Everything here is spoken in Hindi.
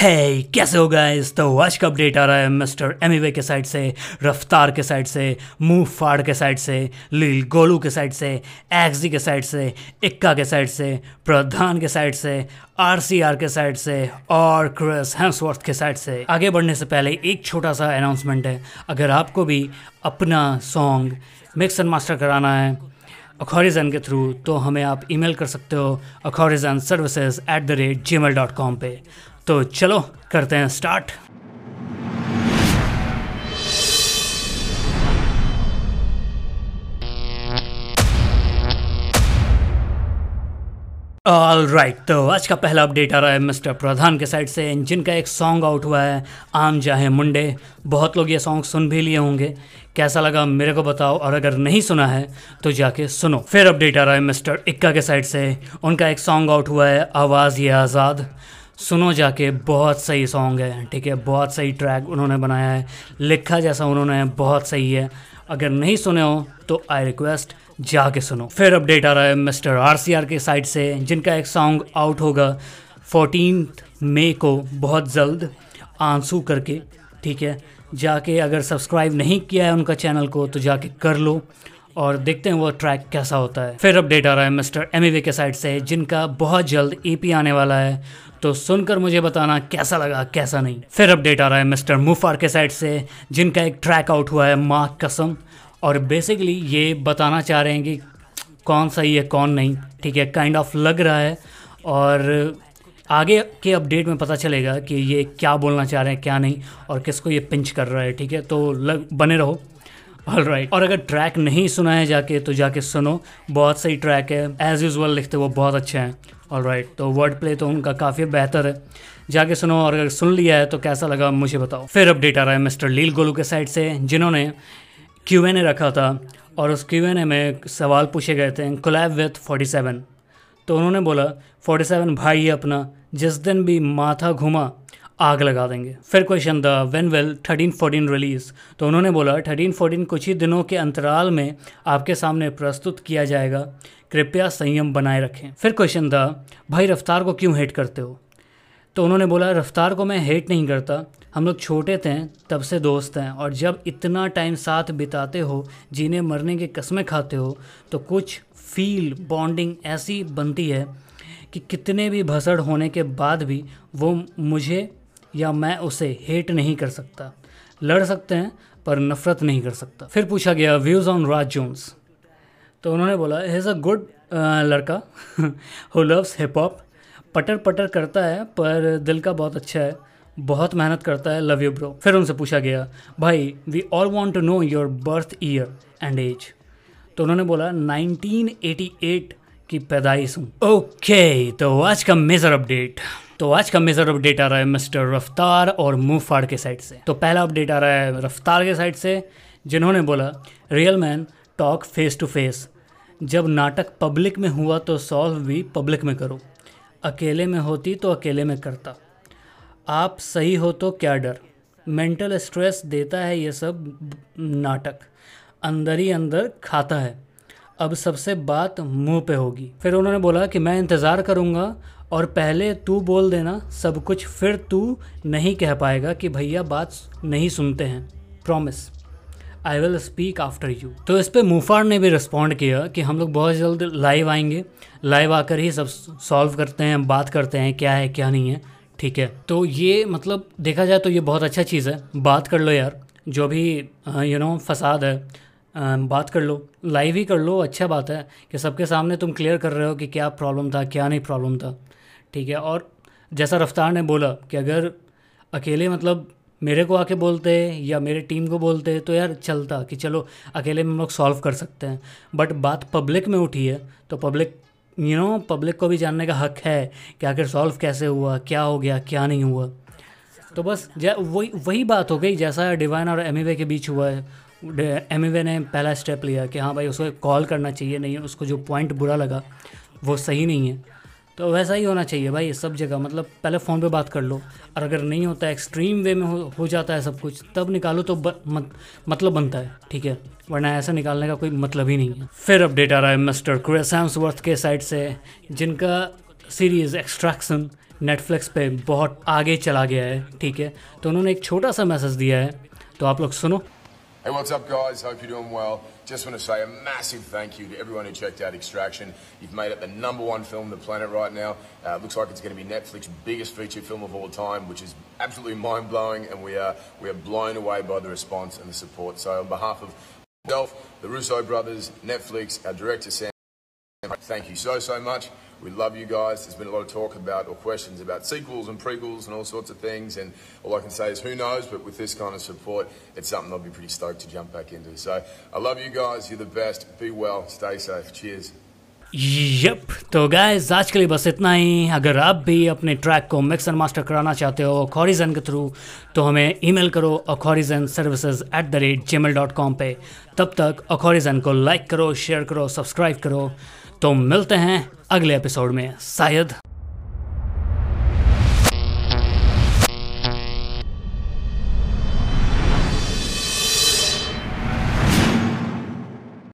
हे कैसे हो गाइस तो आज का अपडेट आ रहा है मिस्टर एमीवे के साइड से रफ्तार के साइड से मुँह फाड़ के साइड से लील गोलू के साइड से एक्सी के साइड से इक्का के साइड से प्रधान के साइड से आरसीआर के साइड से और क्रिस हेम्सवर्थ के साइड से। आगे बढ़ने से पहले एक छोटा सा अनाउंसमेंट है। अगर आपको भी अपना सॉन्ग मिक्स एंड मास्टर कराना है अखोरिजन के थ्रू तो हमें आप ईमेल कर सकते हो अखोरिजन services at the rate Gmail dot com पर तो चलो करते हैं स्टार्ट ऑल राइट right, तो आज का पहला अपडेट आ रहा है मिस्टर प्रधान के साइड से जिनका एक सॉन्ग आउट हुआ है आम जाहे मुंडे। बहुत लोग ये सॉन्ग सुन भी लिए होंगे। कैसा लगा मेरे को बताओ और अगर नहीं सुना है तो जाके सुनो। फिर अपडेट आ रहा है मिस्टर इक्का के साइड से उनका एक सॉन्ग आउट हुआ है आवाज़ ये आज़ाद। सुनो जाके, बहुत सही सॉन्ग है, ठीक है? बहुत सही ट्रैक उन्होंने बनाया है। लिखा जैसा उन्होंने बहुत सही है। अगर नहीं सुने हो तो आई रिक्वेस्ट जाके सुनो। फिर अपडेट आ रहा है मिस्टर आर सी आर के साइड से, जिनका एक सॉन्ग आउट होगा फोर्टीन मई को बहुत जल्द आँसू करके, ठीक है? जाके अगर सब्सक्राइब नहीं किया है उनका चैनल को तो जाके कर लो। और देखते हैं वो ट्रैक कैसा होता है। फिर अपडेट आ रहा है मिस्टर एम के साइड से, जिनका बहुत जल्द ई आने वाला है। तो सुनकर मुझे बताना कैसा लगा, कैसा नहीं। फिर अपडेट आ रहा है मिस्टर मुफार के साइड से, जिनका एक ट्रैक आउट हुआ है माँ कसम। और बेसिकली ये बताना चाह रहे हैं कि कौन सही है, कौन नहीं। ठीक है काइंड ऑफ़ लग रहा है। और आगे के अपडेट में पता चलेगा कि ये क्या बोलना चाह रहे हैं, क्या नहीं, और किसको ये पिंच कर रहा है। ठीक है तो लग, बने रहो। ऑल राइट और अगर ट्रैक नहीं सुना है जाके तो जाके सुनो। बहुत सही ट्रैक है। एज यूजल लिखते वो बहुत अच्छे हैं। ऑल राइट तो वर्ड प्ले तो उनका काफ़ी बेहतर है। जाके सुनो और अगर सुन लिया है तो कैसा लगा मुझे बताओ। फिर अपडेट आ रहा है मिस्टर लील गोलू के साइड से, जिन्होंने क्यू एन ए रखा था और उस क्यू एन ए में सवाल पूछे गए थे कोलैब विथ फोर्टी सेवन तो उन्होंने बोला फोर्टी सेवन भाई है अपना, जिस दिन भी माथा घुमा आग लगा देंगे। फिर question the when well thirteen fourteen release तो उन्होंने बोला थर्टीन फोर्टीन कुछ ही दिनों के अंतराल में आपके सामने प्रस्तुत किया जाएगा। कृपया संयम बनाए रखें। फिर क्वेश्चन था भाई रफ्तार को क्यों हेट करते हो? तो उन्होंने बोला, रफ्तार को मैं हेट नहीं करता। हम लोग छोटे थे, तब से दोस्त हैं। और जब इतना टाइम साथ बिताते हो, जीने मरने की कस्में खाते हो तो कुछ फील बॉन्डिंग ऐसी बनती है कि कितने भी भसड़ होने के बाद भी वो मुझे या मैं उसे हेट नहीं कर सकता। लड़ सकते हैं पर नफ़रत नहीं कर सकता। फिर पूछा गया व्यूज़ ऑन राज जोन्स तो उन्होंने बोला इज़ अ गुड लड़का हु लव्स हिप हॉप पटर पटर करता है पर दिल का बहुत अच्छा है। बहुत मेहनत करता है। लव यू ब्रो फिर उनसे पूछा गया भाई we all want to know your birth year and age तो उन्होंने बोला 1988 की पैदाइश हूँ। ओके okay, तो आज का मेजर अपडेट तो आज का मेजर अपडेट आ रहा है मिस्टर रफ्तार और मुफाड़ के साइड से। तो पहला अपडेट आ रहा है रफ्तार के साइड से, जिन्होंने बोला real man talk face to face जब नाटक पब्लिक में हुआ तो सॉल्व भी पब्लिक में करो। अकेले में होती तो अकेले में करता। आप सही हो तो क्या डर? मेंटल स्ट्रेस देता है ये सब नाटक। अंदर ही अंदर खाता है। अब सबसे बात मुँह पे होगी। फिर उन्होंने बोला कि, मैं इंतज़ार करूँगा और पहले तू बोल देना सब कुछ, फिर तू नहीं कह पाएगा कि भैया बात नहीं सुनते हैं। Promise I will speak after you तो इस पर मुफार ने भी रिस्पॉन्ड किया कि हम लोग बहुत जल्द लाइव आएँगे। लाइव आकर ही सब सॉल्व करते हैं, बात करते हैं, क्या है, क्या नहीं है। ठीक है। तो ये मतलब देखा जाए तो ये बहुत अच्छा चीज़ है। बात कर लो यार। जो भी यू नो फसाद है बात कर लो। लाइव ही कर लो। अच्छा बात है कि सबके सामने तुम क्लियर कर रहे हो कि क्या प्रॉब्लम था, क्या नहीं प्रॉब्लम था। ठीक है, और जैसा रफ्तार ने बोला कि अगर अकेले मतलब मेरे को आके बोलते या मेरे टीम को बोलते तो यार चलता कि चलो अकेले में हम लोग सॉल्व कर सकते हैं। बट बात पब्लिक में उठी है तो पब्लिक यू नो पब्लिक को भी जानने का हक है कि आखिर सॉल्व कैसे हुआ, क्या हो गया, क्या नहीं हुआ। तो बस जै, वही वही बात हो गई, जैसा डिवाइन और एम के बीच हुआ है। एम ने पहला स्टेप लिया कि हाँ भाई उसको कॉल करना चाहिए, नहीं, उसको जो पॉइंट बुरा लगा, वो सही नहीं है। तो वैसा ही होना चाहिए भाई सब जगह। मतलब पहले फ़ोन पे बात कर लो और अगर नहीं होता एक्सट्रीम वे में हो, हो जाता है सब कुछ तब निकालो तो ब, मत, मतलब बनता है ठीक है? वरना ऐसा निकालने का कोई मतलब ही नहीं है। फिर अपडेट आ रहा है मिस्टर क्रेसवर्थ के साइड से जिनका सीरीज़ एक्सट्रैक्शन नेटफ्लिक्स पे बहुत आगे चला गया है ठीक है? तो उन्होंने एक छोटा सा मैसेज दिया है तो आप लोग सुनो। Hey, what's up, guys? Hope you're doing well. Just want to say a massive thank you to everyone who checked out Extraction. You've made it the number one film on the planet right now. Uh, looks like it's going to be Netflix's biggest feature film of all time, which is absolutely mind blowing, and we are we are blown away by the response and the support. So, on behalf of myself, the Russo brothers, Netflix, our director Sam, thank you so so much. We love you guys. There's been a lot of talk about or questions about sequels and prequels and all sorts of things. And all I can say is who knows, but with this kind of support, it's something I'll be pretty stoked to jump back into. So I love you guys. You're the best. Be well. Stay safe. Cheers. Yup तो गाइस आज के लिए बस इतना ही अगर आप भी अपने ट्रैक को मिक्स एंड मास्टर कराना चाहते हो अखॉरिजन के थ्रू तो हमें ईमेल करो अखॉरिजन services at the rate gmail dot com पर तब तक अखॉरिजन को लाइक करो शेयर करो सब्सक्राइब करो तो मिलते हैं अगले एपिसोड में शायद।